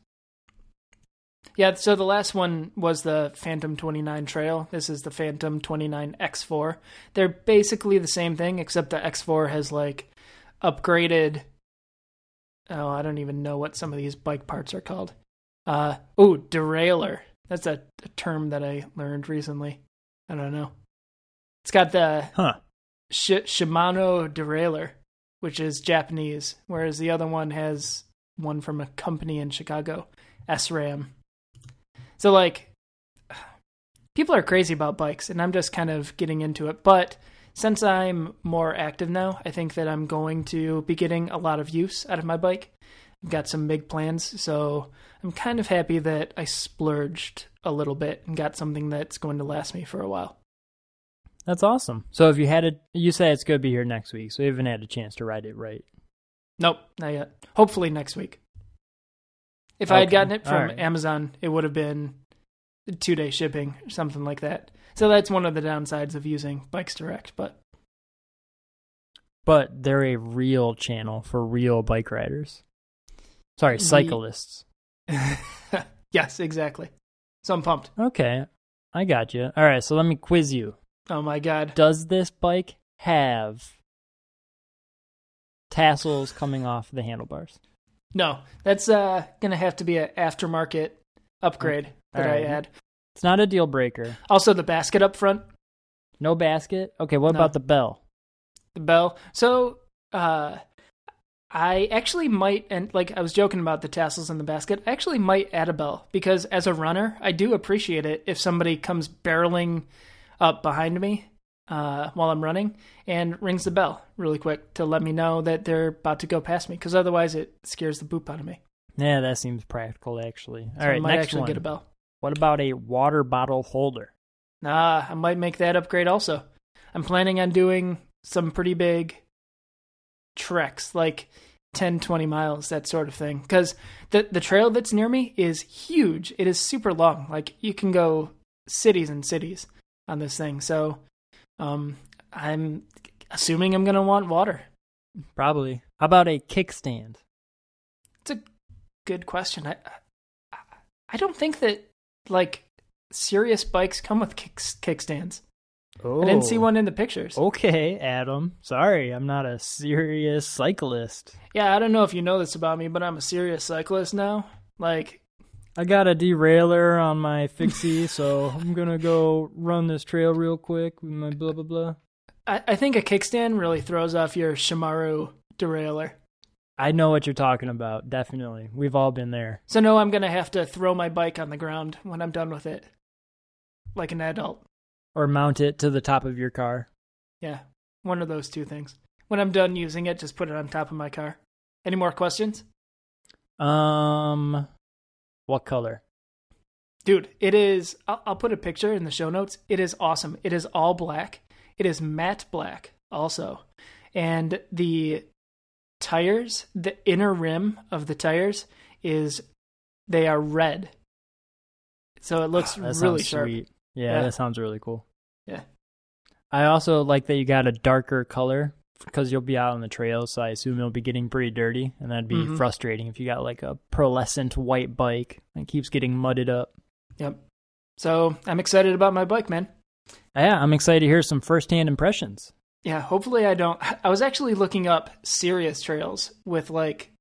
Yeah. So the last one was the Fantom 29 Trail. This is the Fantom 29 X4. They're basically the same thing, except the X4 has like upgraded. Oh, I don't even know what some of these bike parts are called. Uh oh, derailleur. That's a, a term that I learned recently. I don't know. It's got the Huh. Sh- Shimano derailleur, which is Japanese, whereas the other one has one from a company in Chicago, SRAM. So like people are crazy about bikes and I'm just kind of getting into it, but since I'm more active now, I think that I'm going to be getting a lot of use out of my bike. I've got some big plans, so I'm kind of happy that I splurged a little bit and got something that's going to last me for a while. That's awesome. So if you had it, you say it's going to be here next week, so you haven't had a chance to ride it right. Nope, not yet. Hopefully next week. If I had gotten it from alright. Amazon, it would have been two day shipping or something like that. So that's one of the downsides of using Bikes Direct. But But they're a real channel for real bike riders. Sorry, cyclists. <laughs> yes, exactly. So I'm pumped. Okay, I got you. All right, so let me quiz you. Oh my god. Does this bike have tassels coming off the handlebars? No, that's uh gonna have to be an aftermarket upgrade that Alright. I add. It's not a deal breaker. Also, the basket up front, No basket. Okay, what No. about the bell? the bell. So, uh, I actually might, and like I was joking about the tassels in the basket. I actually might add a bell because as a runner, I do appreciate it if somebody comes barreling up behind me uh, while I'm running and rings the bell really quick to let me know that they're about to go past me. Because otherwise, it scares the boop out of me. Yeah, that seems practical actually. So All I might next actually one. get a bell. What about a water bottle holder? Nah, I might make that upgrade also. I'm planning on doing some pretty big treks, like 10, 20 miles, that sort of thing. Because the, the trail that's near me is huge. It is super long. Like, you can go cities and cities on this thing. So, um, I'm assuming I'm going to want water. Probably. How about a kickstand? It's a good question. I, I, I don't think that, like, serious bikes come with kick, kickstands. Oh. I didn't see one in the pictures. Okay, Adam. Sorry, I'm not a serious cyclist. Yeah, I don't know if you know this about me, but I'm a serious cyclist now. Like, I got a derailleur on my fixie, <laughs> so I'm gonna go run this trail real quick with my blah blah blah. I, I think a kickstand really throws off your Shimano derailleur. I know what you're talking about. Definitely, we've all been there. So no, I'm gonna have to throw my bike on the ground when I'm done with it, like an adult. Or mount it to the top of your car. Yeah, one of those two things. When I'm done using it, just put it on top of my car. Any more questions, Um, what color? dude? It is. I'll, I'll put a picture in the show notes. It is awesome. It is all black. It is matte black also, and the tires, the inner rim of the tires is they are red. So it looks <sighs> that really sharp. sweet. Yeah, Yeah. that sounds really cool. Yeah. I also like that you got a darker color because you'll be out on the trails, so I assume it'll be getting pretty dirty, and that'd be Mhm. frustrating if you got like a pearlescent white bike and keeps getting mudded up. Yep. So I'm excited about my bike, man. Yeah, I'm excited to hear some firsthand impressions. Yeah, hopefully I don't. <laughs> I was actually looking up serious trails with like,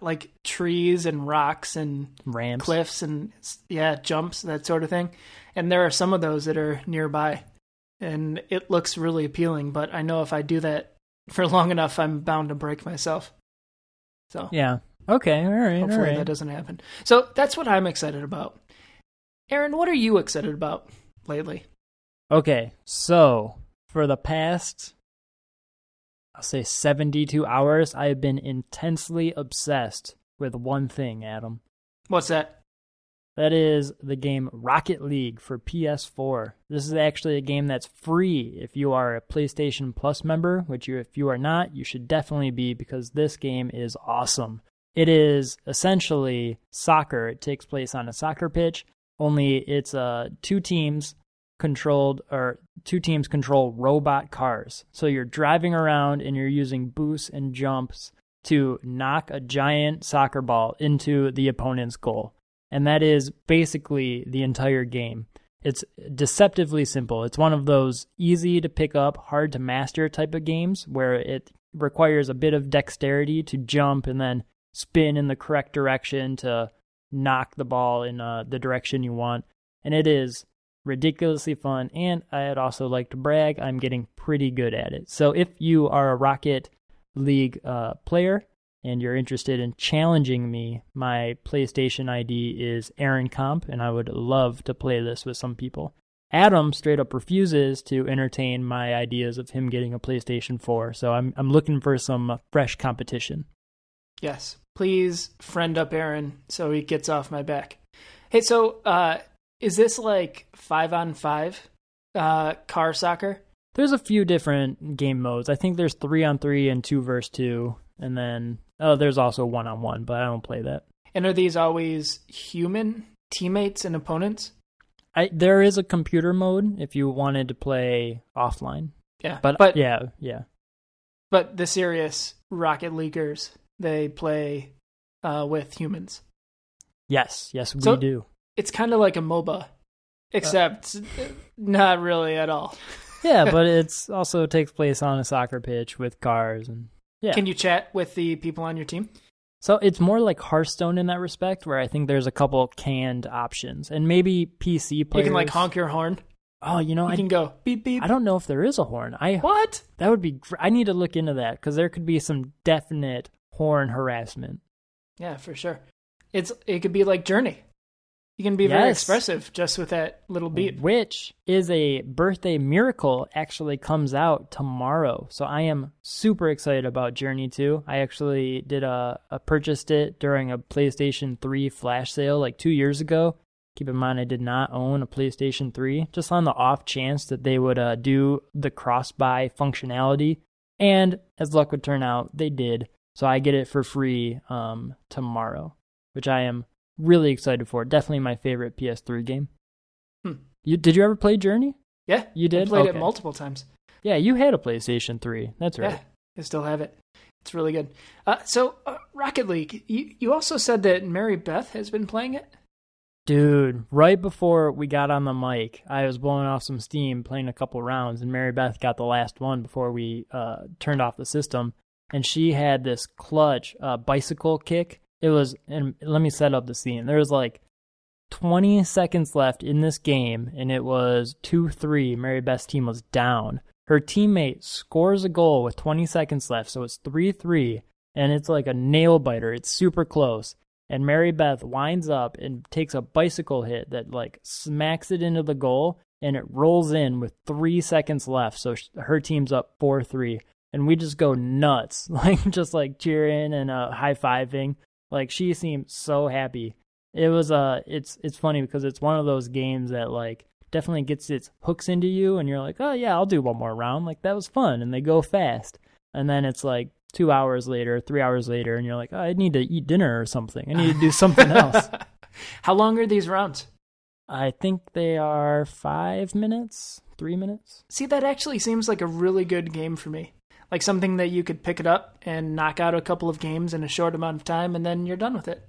like trees and rocks and Ramps. cliffs and yeah, jumps that sort of thing. And there are some of those that are nearby, and it looks really appealing. But I know if I do that for <laughs> long enough, I'm bound to break myself. So Yeah. Okay. All right. hopefully all right. that doesn't happen. So that's what I'm excited about. Aaron, what are you excited about lately? Okay, so for the past, I'll say 72 hours, I have been intensely obsessed with one thing, Adam. What's that? That is the game Rocket League for PS4. This is actually a game that's free if you are a PlayStation Plus member, which you, if you are not, you should definitely be because this game is awesome. It is essentially soccer. It takes place on a soccer pitch, only it's uh, two teams controlled or two teams control robot cars. So you're driving around and you're using boosts and jumps to knock a giant soccer ball into the opponent's goal. And that is basically the entire game. It's deceptively simple. It's one of those easy to pick up, hard to master type of games where it requires a bit of dexterity to jump and then spin in the correct direction to knock the ball in uh, the direction you want. And it is ridiculously fun. And I'd also like to brag, I'm getting pretty good at it. So if you are a Rocket League uh, player and you're interested in challenging me, my PlayStation ID is Aaron Comp, and I would love to play this with some people. Adam straight up refuses to entertain my ideas of him getting a PlayStation 4, so I'm I'm looking for some fresh competition. Yes. Please friend up Aaron so he gets off my back. Hey, so uh is this like five on five uh car soccer? There's a few different game modes. I think there's three on three and two versus two, and then oh, there's also one on one, but I don't play that. And are these always human teammates and opponents? I there is a computer mode if you wanted to play offline, Yeah. but, but yeah, yeah, but the serious Rocket Leaguers, they play uh with humans. yes, yes, we So- do. It's kind of like a MOBA Except not really at all. Yeah, <laughs> but it's also takes place on a soccer pitch with cars and yeah. Can you chat with the people on your team? So it's more like Hearthstone in that respect, where I think there's a couple canned options, and maybe PC players. You can like honk your horn. Oh, you know, You I, can go beep beep. I don't know if there is a horn. I What? that would be. gr- I need to look into that because there could be some definite horn harassment. Yeah, for sure. It's it could be like Journey. You can be very expressive just with that little beat. Which is a birthday miracle actually comes out tomorrow. So I am super excited about Journey 2. I actually did a, a purchased it during a PlayStation 3 flash sale like 2 years ago. Keep in mind I did not own a PlayStation 3 just on the off chance that they would uh, do the cross buy functionality and as luck would turn out they did. So I get it for free um tomorrow, which I am really excited for. it. Definitely my favorite PS3 game. Hmm. You did you ever play Journey? Yeah, You did? I played Okay. it multiple times. Yeah, you had a PlayStation 3. That's right. Yeah, I still have it. It's really good. Uh, so uh, Rocket League. You you also said that Mary Beth has been playing it. Dude, right before we got on the mic, I was blowing off some steam playing a couple rounds and Mary Beth got the last one before we uh turned off the system and she had this clutch uh bicycle kick. It was and let me set up the scene. There was like 20 seconds left in this game and it was 2-3. Mary Beth's team was down. Her teammate scores a goal with 20 seconds left, so it's 3-3 and it's like a nail biter. It's super close. And Mary Beth winds up and takes a bicycle hit that like smacks it into the goal and it rolls in with 3 seconds left. So her team's up 4-3 and we just go nuts. <laughs> Like just like cheering and uh high-fiving. Like she seemed so happy. It was uh it's it's funny because it's one of those games that like definitely gets its hooks into you and you're like, "Oh yeah, I'll do one more round." Like that was fun and they go fast. And then it's like 2 hours later, 3 hours later and you're like, oh, "I need to eat dinner or something. I need to do something else." <laughs> How long are these rounds? I think they are 5 minutes, 3 minutes. See, that actually seems like a really good game for me. Like something that you could pick it up and knock out a couple of games in a short amount of time, and then you're done with it.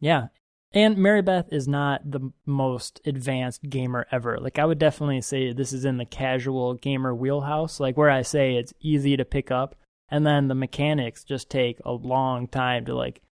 Yeah. And Mary Beth is not the most advanced gamer ever. Like I would definitely say this is in the casual gamer wheelhouse, like where I say it's easy to pick up and then the mechanics just take a long time to like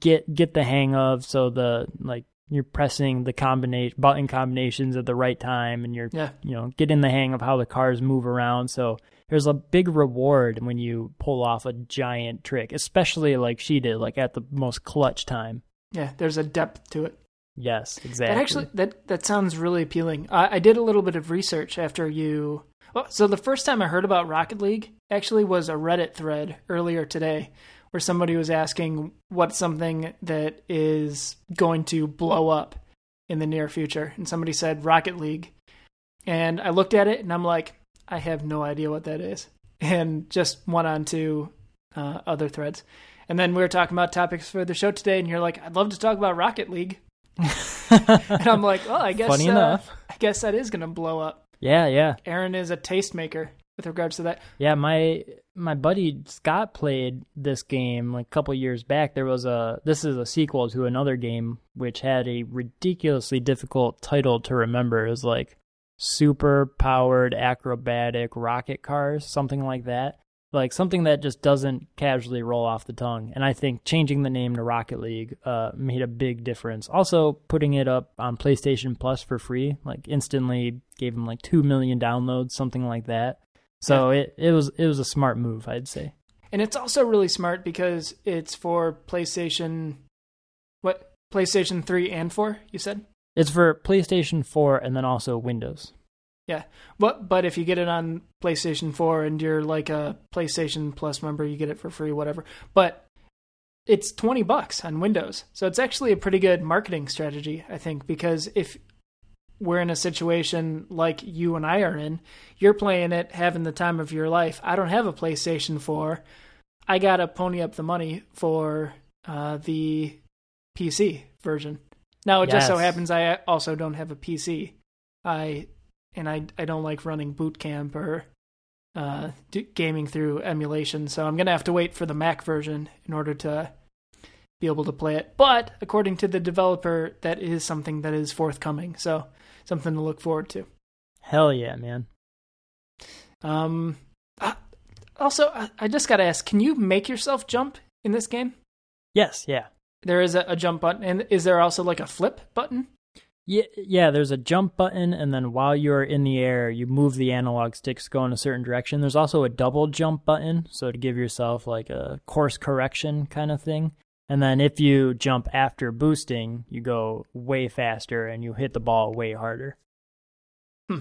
get get the hang of so the like you're pressing the combination button combinations at the right time and you're Yeah. you know getting the hang of how the cars move around so there's a big reward when you pull off a giant trick especially like she did like at the most clutch time Yeah, there's a depth to it. Yes, exactly. That actually that that sounds really appealing. I, I did a little bit of research after you. Well, so the first time I heard about Rocket League actually was a Reddit thread earlier today, where somebody was asking what's something that is going to blow up in the near future, and somebody said Rocket League, and I looked at it and I'm like, I have no idea what that is, and just went on to uh, other threads. And then we were talking about topics for the show today, and you're like, I'd love to talk about Rocket League. <laughs> And I'm like, well, I guess Funny uh, enough. I guess that is going to blow up. yeah, yeah, Aaron is a tastemaker with regards to that. yeah. My my buddy Scott played this game like a couple years back. There was a this is a sequel to another game which had a ridiculously difficult title to remember. It was like super powered acrobatic rocket cars, something like that. Like something that just doesn't casually roll off the tongue. And I think changing the name to Rocket League uh, made a big difference. Also, putting it up on PlayStation Plus for free, like instantly gave them like two million downloads, something like that. So it, it was it was a smart move, I'd say. And it's also really smart because it's for PlayStation what? PlayStation 3 and 4, you said? It's for PlayStation 4 and then also Windows. Yeah. But but if you get it on PlayStation 4 and you're like a PlayStation Plus member, you get it for free whatever. But it's 20 bucks on Windows. So it's actually a pretty good marketing strategy, I think, because if we're in a situation like you and I are in, you're playing it having the time of your life. I don't have a PlayStation 4. I got to pony up the money for uh, the PC version. Now it just so happens I also don't have a PC. I and I I don't like running boot camp or uh, gaming through emulation, so I'm gonna have to wait for the Mac version in order to be able to play it. But according to the developer, that is something that is forthcoming. So something to look forward to. Hell yeah, man. Um, uh, also, I, I just got to ask: Can you make yourself jump in this game? Yes, yeah. There is a, a jump button, and is there also like a flip button? Yeah, yeah, there's a jump button, and then while you're in the air, you move the analog sticks to go in a certain direction. There's also a double jump button, so to give yourself like a course correction kind of thing. And then if you jump after boosting, you go way faster and you hit the ball way harder. Hmm.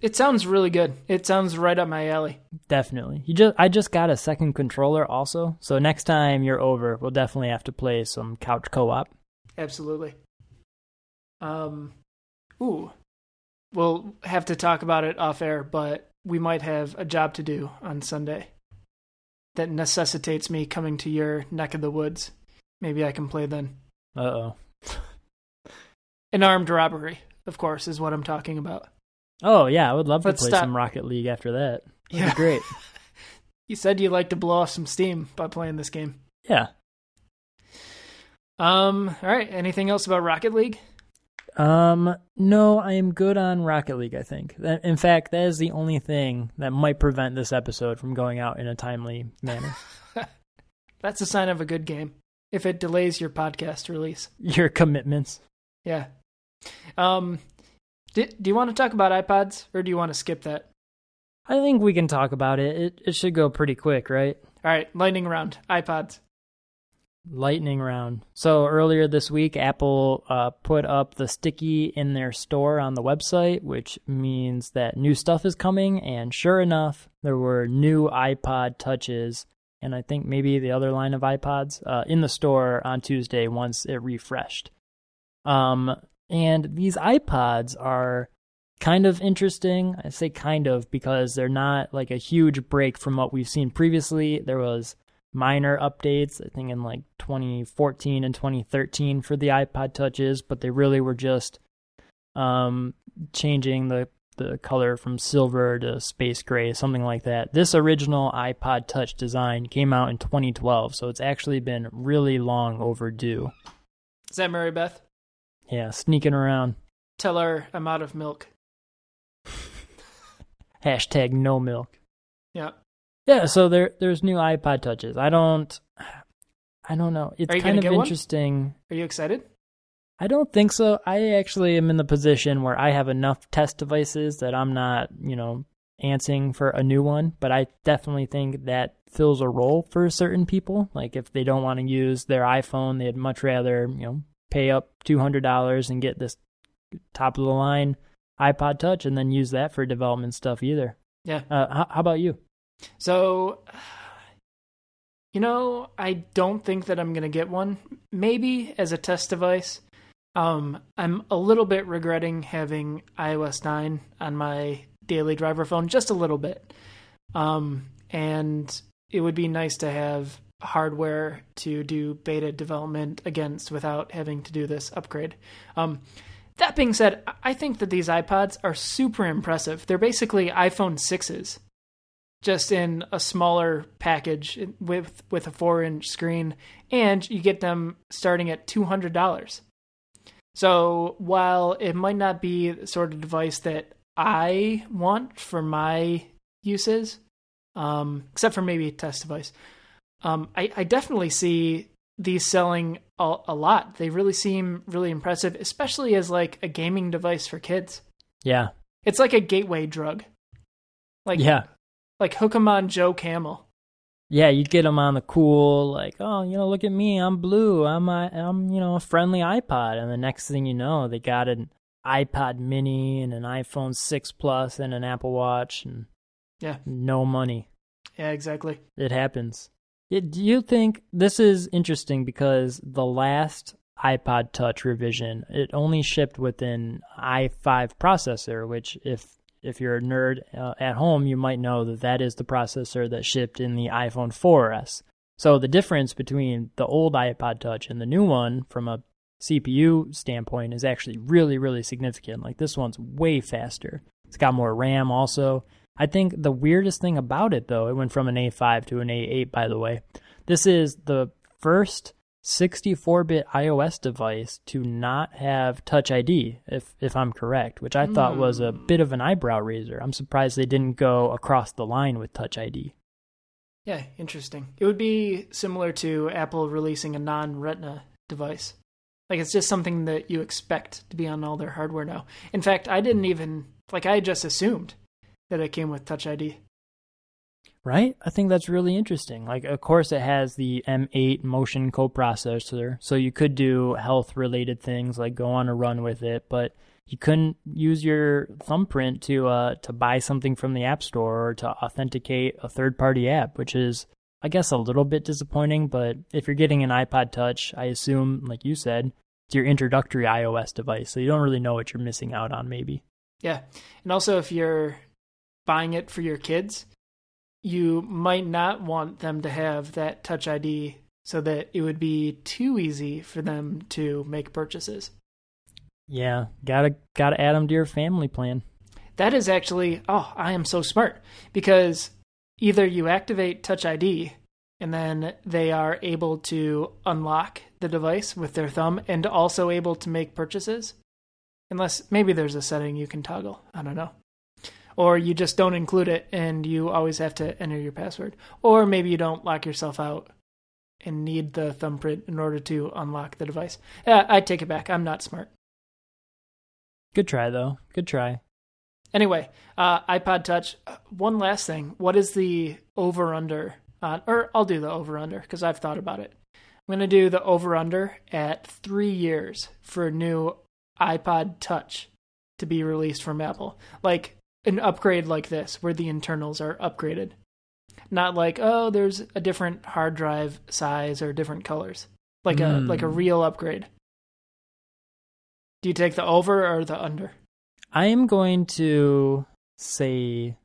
It sounds really good. It sounds right up my alley. Definitely. You just I just got a second controller also, so next time you're over, we'll definitely have to play some couch co-op. Absolutely. Um, ooh, we'll have to talk about it off air, but we might have a job to do on Sunday that necessitates me coming to your neck of the woods. Maybe I can play then. Uh-oh. <laughs> An armed robbery, of course, is what I'm talking about. Oh, yeah, I would love Let's to play stop. some Rocket League after that. That'd Yeah. great. <laughs> You said you like to blow off some steam by playing this game. Yeah. Um, all right. Anything else about Rocket League? Um, no, I am good on Rocket League, I think. That- In fact, that is the only thing that might prevent this episode from going out in a timely manner. <laughs> That's a sign of a good game. If it delays your podcast release. Your commitments. Yeah. Um, do, do you want to talk about iPods or do you want to skip that? I think we can talk about it. It it should go pretty quick, right? All right, lightning round. iPods. Lightning round. So earlier this week, Apple uh, put up the sticky in their store on the website, which means that new stuff is coming. And sure enough, there were new iPod touches, and I think maybe the other line of iPods uh, in the store on Tuesday once it refreshed. Um, and these iPods are kind of interesting. I say kind of because they're not like a huge break from what we've seen previously. There was minor updates, I think in like 2014 and 2013 for the iPod touches, but they really were just um, changing the the color from silver to space gray, something like that. This original iPod Touch design came out in 2012, so it's actually been really long overdue. Is that Mary Beth? Yeah, sneaking around. Tell her I'm out of milk. <laughs> Hashtag no milk. Yeah. Yeah, so there there's new iPod touches. I don't I don't know. It's kind of get one? interesting. Are you excited? I don't think so. I actually am in the position where I have enough test devices that I'm not, you know, answering for a new one, but I definitely think that fills a role for certain people. Like if they don't want to use their iPhone, they'd much rather, you know, pay up $200 and get this top of the line iPod Touch and then use that for development stuff either. Yeah. Uh, how, how about you? So, you know, I don't think that I'm going to get one. Maybe as a test device. Um, I'm a little bit regretting having iOS 9 on my daily driver phone, just a little bit. Um, and it would be nice to have hardware to do beta development against without having to do this upgrade. Um, that being said, I- think that these iPods are super impressive. They're basically iPhone 6s just in a smaller package with with a four inch screen, and you get them starting at two hundred dollars. So while it might not be the sort of device that I want for my uses, um, except for maybe a test device, um, I, I definitely see these selling a, a lot. They really seem really impressive, especially as like a gaming device for kids. Yeah. It's like a gateway drug. Like yeah. like hook 'em on Joe Camel. Yeah, you get them on the cool, like, oh, you know, look at me, I'm blue, I'm, a, I'm, you know, a friendly iPod, and the next thing you know, they got an iPod Mini and an iPhone six Plus and an Apple Watch, and Yeah. no money. Yeah, exactly. It happens. Do you think this is interesting because the last iPod Touch revision it only shipped with an A5 processor, which if if you're a nerd uh, at home, you might know that that is the processor that shipped in the iPhone 4S. So the difference between the old iPod Touch and the new one from a CPU standpoint is actually really really significant. Like this one's way faster. It's got more RAM also. I think the weirdest thing about it, though, it went from an A5 to an A8, by the way. This is the first 64-bit iOS device to not have Touch ID, if if I'm correct, which I thought was a Hmm. bit of an eyebrow raiser. I'm surprised they didn't go across the line with Touch ID. Yeah, interesting. It would be similar to Apple releasing a non-Retina device. Like it's just something that you expect to be on all their hardware now. In fact, I didn't even like I just assumed that it came with Touch ID. Right? I think that's really interesting. Like, of course, it has the M8 motion coprocessor, so you could do health related things like go on a run with it, but you couldn't use your thumbprint to uh, to buy something from the App Store or to authenticate a third party app, which is, I guess, a little bit disappointing. But if you're getting an iPod Touch, I assume, like you said, it's your introductory iOS device, so you don't really know what you're missing out on, maybe. Yeah. And also if you're buying it for your kids, you might not want them to have that Touch ID so that it would be too easy for them to make purchases. Yeah, gotta gotta add them to your family plan. That is actually, oh, I am so smart because either you activate Touch ID and then they are able to unlock the device with their thumb and also able to make purchases. Unless maybe there's a setting you can toggle. I don't know. Or you just don't include it and you always have to enter your password. Or maybe you don't lock yourself out and need the thumbprint in order to unlock the device. I take it back. I'm not smart. Good try though. Good try. Anyway, uh, iPod Touch. One last thing. What is the over under? Uh, or I'll do the over under because I've thought about it. I'm going to do the over under at three years for a new iPod Touch to be released from Apple. Like an upgrade like this, where the internals are upgraded. Not like, oh, there's a different hard drive size or different colors. Like a Hmm. like a real upgrade. Do you take the over or the under? I am going to say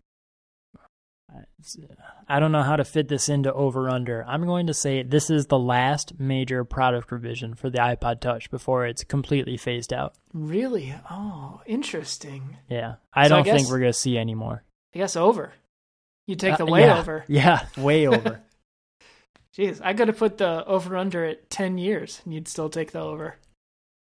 I don't know how to fit this into over under. I'm going to say this is the last major product revision for the iPod Touch before it's completely phased out. Really? Oh, interesting. Yeah. I So don't think guess- we're going to see any more. I guess over. You take Uh, the way yeah. over. <laughs> Yeah, way over. <laughs> Jeez, I could have put the over under at 10 years and you'd still take the over.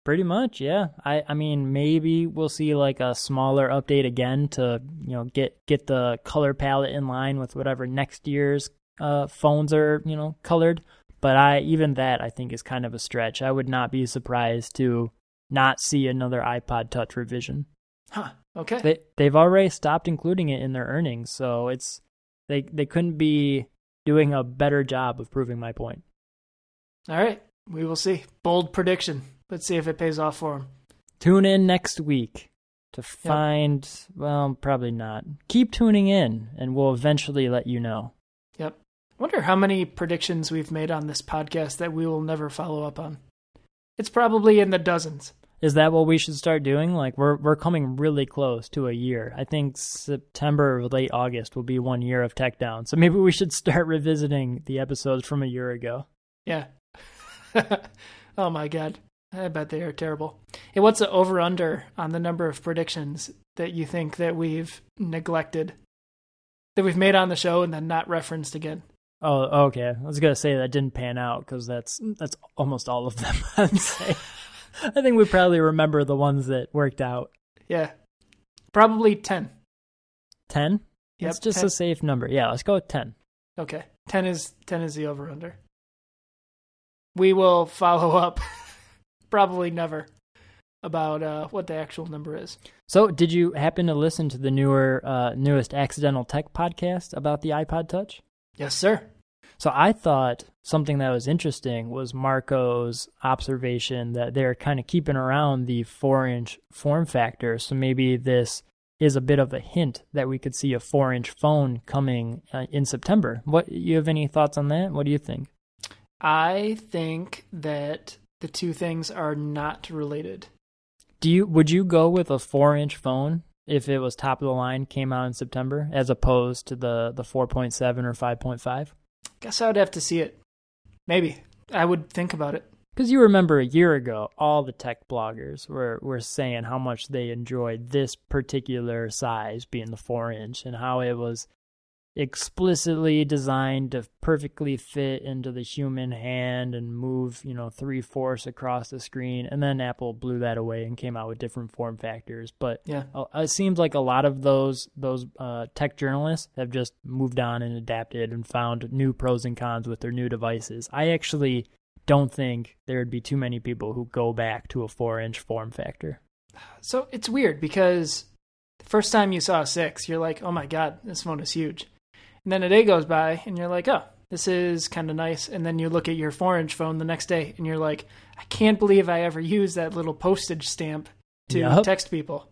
Pretty much, yeah. I I mean, maybe we'll see like a smaller update again to, you know, get get the color palette in line with whatever next year's uh phones are, you know, colored. But I even that I think is kind of a stretch. I would not be surprised to not see another iPod Touch revision. Huh. Okay. They they've already stopped including it in their earnings, so it's they they couldn't be doing a better job of proving my point. All right. We will see. Bold prediction. Let's see if it pays off for him. Tune in next week to find, well, probably not. Keep tuning in, and we'll eventually let you know. Yep. Wonder how many predictions we've made on this podcast that we will never follow up on. It's probably in the dozens. Is that what we should start doing? Like we're we're coming really close to a year. I think September or late August will be one year of Techdown. So maybe we should start revisiting the episodes from a year ago. Yeah. <laughs> oh my god. I bet they are terrible. Hey, what's the over under on the number of predictions that you think that we've neglected? That we've made on the show and then not referenced again? Oh, okay. I was gonna say that didn't pan out because that's that's almost all of them. <laughs> I'd say. I think we probably remember the ones that worked out. Yeah. Probably 10. Ten. Yep, That's just 10. a safe number. Yeah, let's go with ten. Okay. 10 is 10 is the over under. We will follow up <laughs> probably never about uh, what the actual number is. So, did you happen to listen to the newer, uh, newest Accidental Tech podcast about the iPod Touch? Yes, sir. So, I thought something that was interesting was Marco's observation that they're kind of keeping around the four inch form factor. So, maybe this is a bit of a hint that we could see a four inch phone coming uh, in September. What you have any thoughts on that? What do you think? I think that the two things are not related. Do you would you go with a four inch phone if it was top of the line came out in September as opposed to the the four point seven or five point five? Guess I would have to see it. Maybe. I would think about it. Because you remember a year ago, all the tech bloggers were, were saying how much they enjoyed this particular size being the four inch and how it was explicitly designed to perfectly fit into the human hand and move, you know, three fourths across the screen. And then Apple blew that away and came out with different form factors. But Yeah. it seems like a lot of those those uh, tech journalists have just moved on and adapted and found new pros and cons with their new devices. I actually don't think there would be too many people who go back to a four inch form factor. So it's weird because the first time you saw a six, you're like, oh my god, this phone is huge. And then a day goes by and you're like, oh, this is kind of nice. And then you look at your four inch phone the next day and you're like, I can't believe I ever used that little postage stamp to Yup. text people.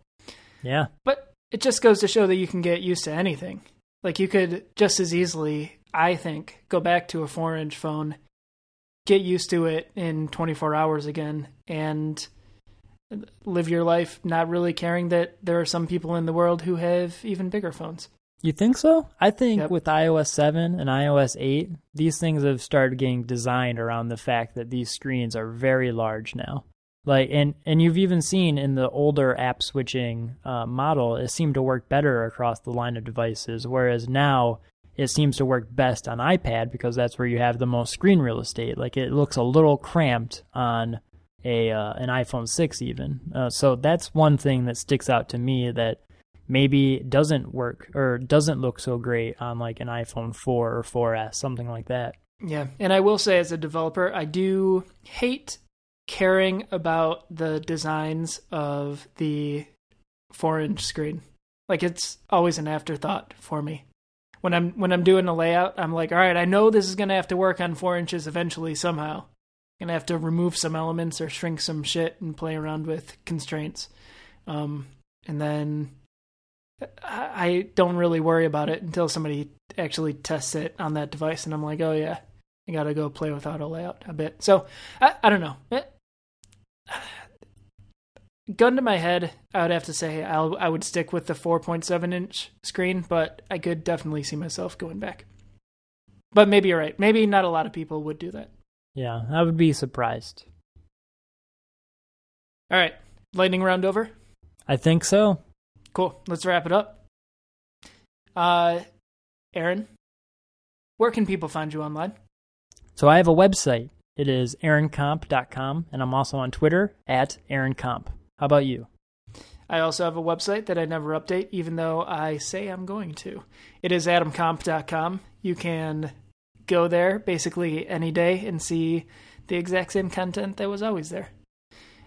Yeah. But it just goes to show that you can get used to anything. Like you could just as easily, I think, go back to a four inch phone, get used to it in 24 hours again, and live your life not really caring that there are some people in the world who have even bigger phones. You think so? I think Yep. with iOS 7 and iOS 8, these things have started getting designed around the fact that these screens are very large now. Like and and you've even seen in the older app switching uh, model, it seemed to work better across the line of devices, whereas now it seems to work best on iPad because that's where you have the most screen real estate. Like it looks a little cramped on a uh, an iPhone 6 even. Uh, so that's one thing that sticks out to me that maybe doesn't work or doesn't look so great on like an iPhone 4 or 4S, something like that. Yeah. And I will say, as a developer, I do hate caring about the designs of the four inch screen. Like it's always an afterthought for me. When I'm when I'm doing a layout, I'm like, all right, I know this is gonna have to work on four inches eventually somehow. I'm Gonna have to remove some elements or shrink some shit and play around with constraints. Um, and then I don't really worry about it until somebody actually tests it on that device, and I'm like, oh yeah, I gotta go play with auto layout a bit. So I, I don't know. Eh, <sighs> Gun to my head, I would have to say I'll, I would stick with the 4.7 inch screen, but I could definitely see myself going back. But maybe you're right. Maybe not a lot of people would do that. Yeah, I would be surprised. All right, lightning round over. I think so. Cool. Let's wrap it up. Uh, Aaron, where can people find you online? So I have a website. It is aaroncomp.com, and I'm also on Twitter at aaroncomp. How about you? I also have a website that I never update, even though I say I'm going to. It is adamcomp.com. You can go there basically any day and see the exact same content that was always there.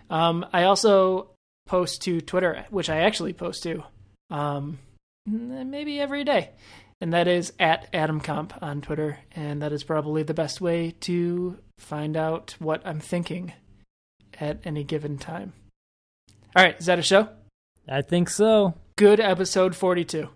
Um, I also post to Twitter, which I actually post to um, maybe every day. And that is at AdamComp on Twitter. And that is probably the best way to find out what I'm thinking at any given time. All right, is that a show? I think so. Good episode 42.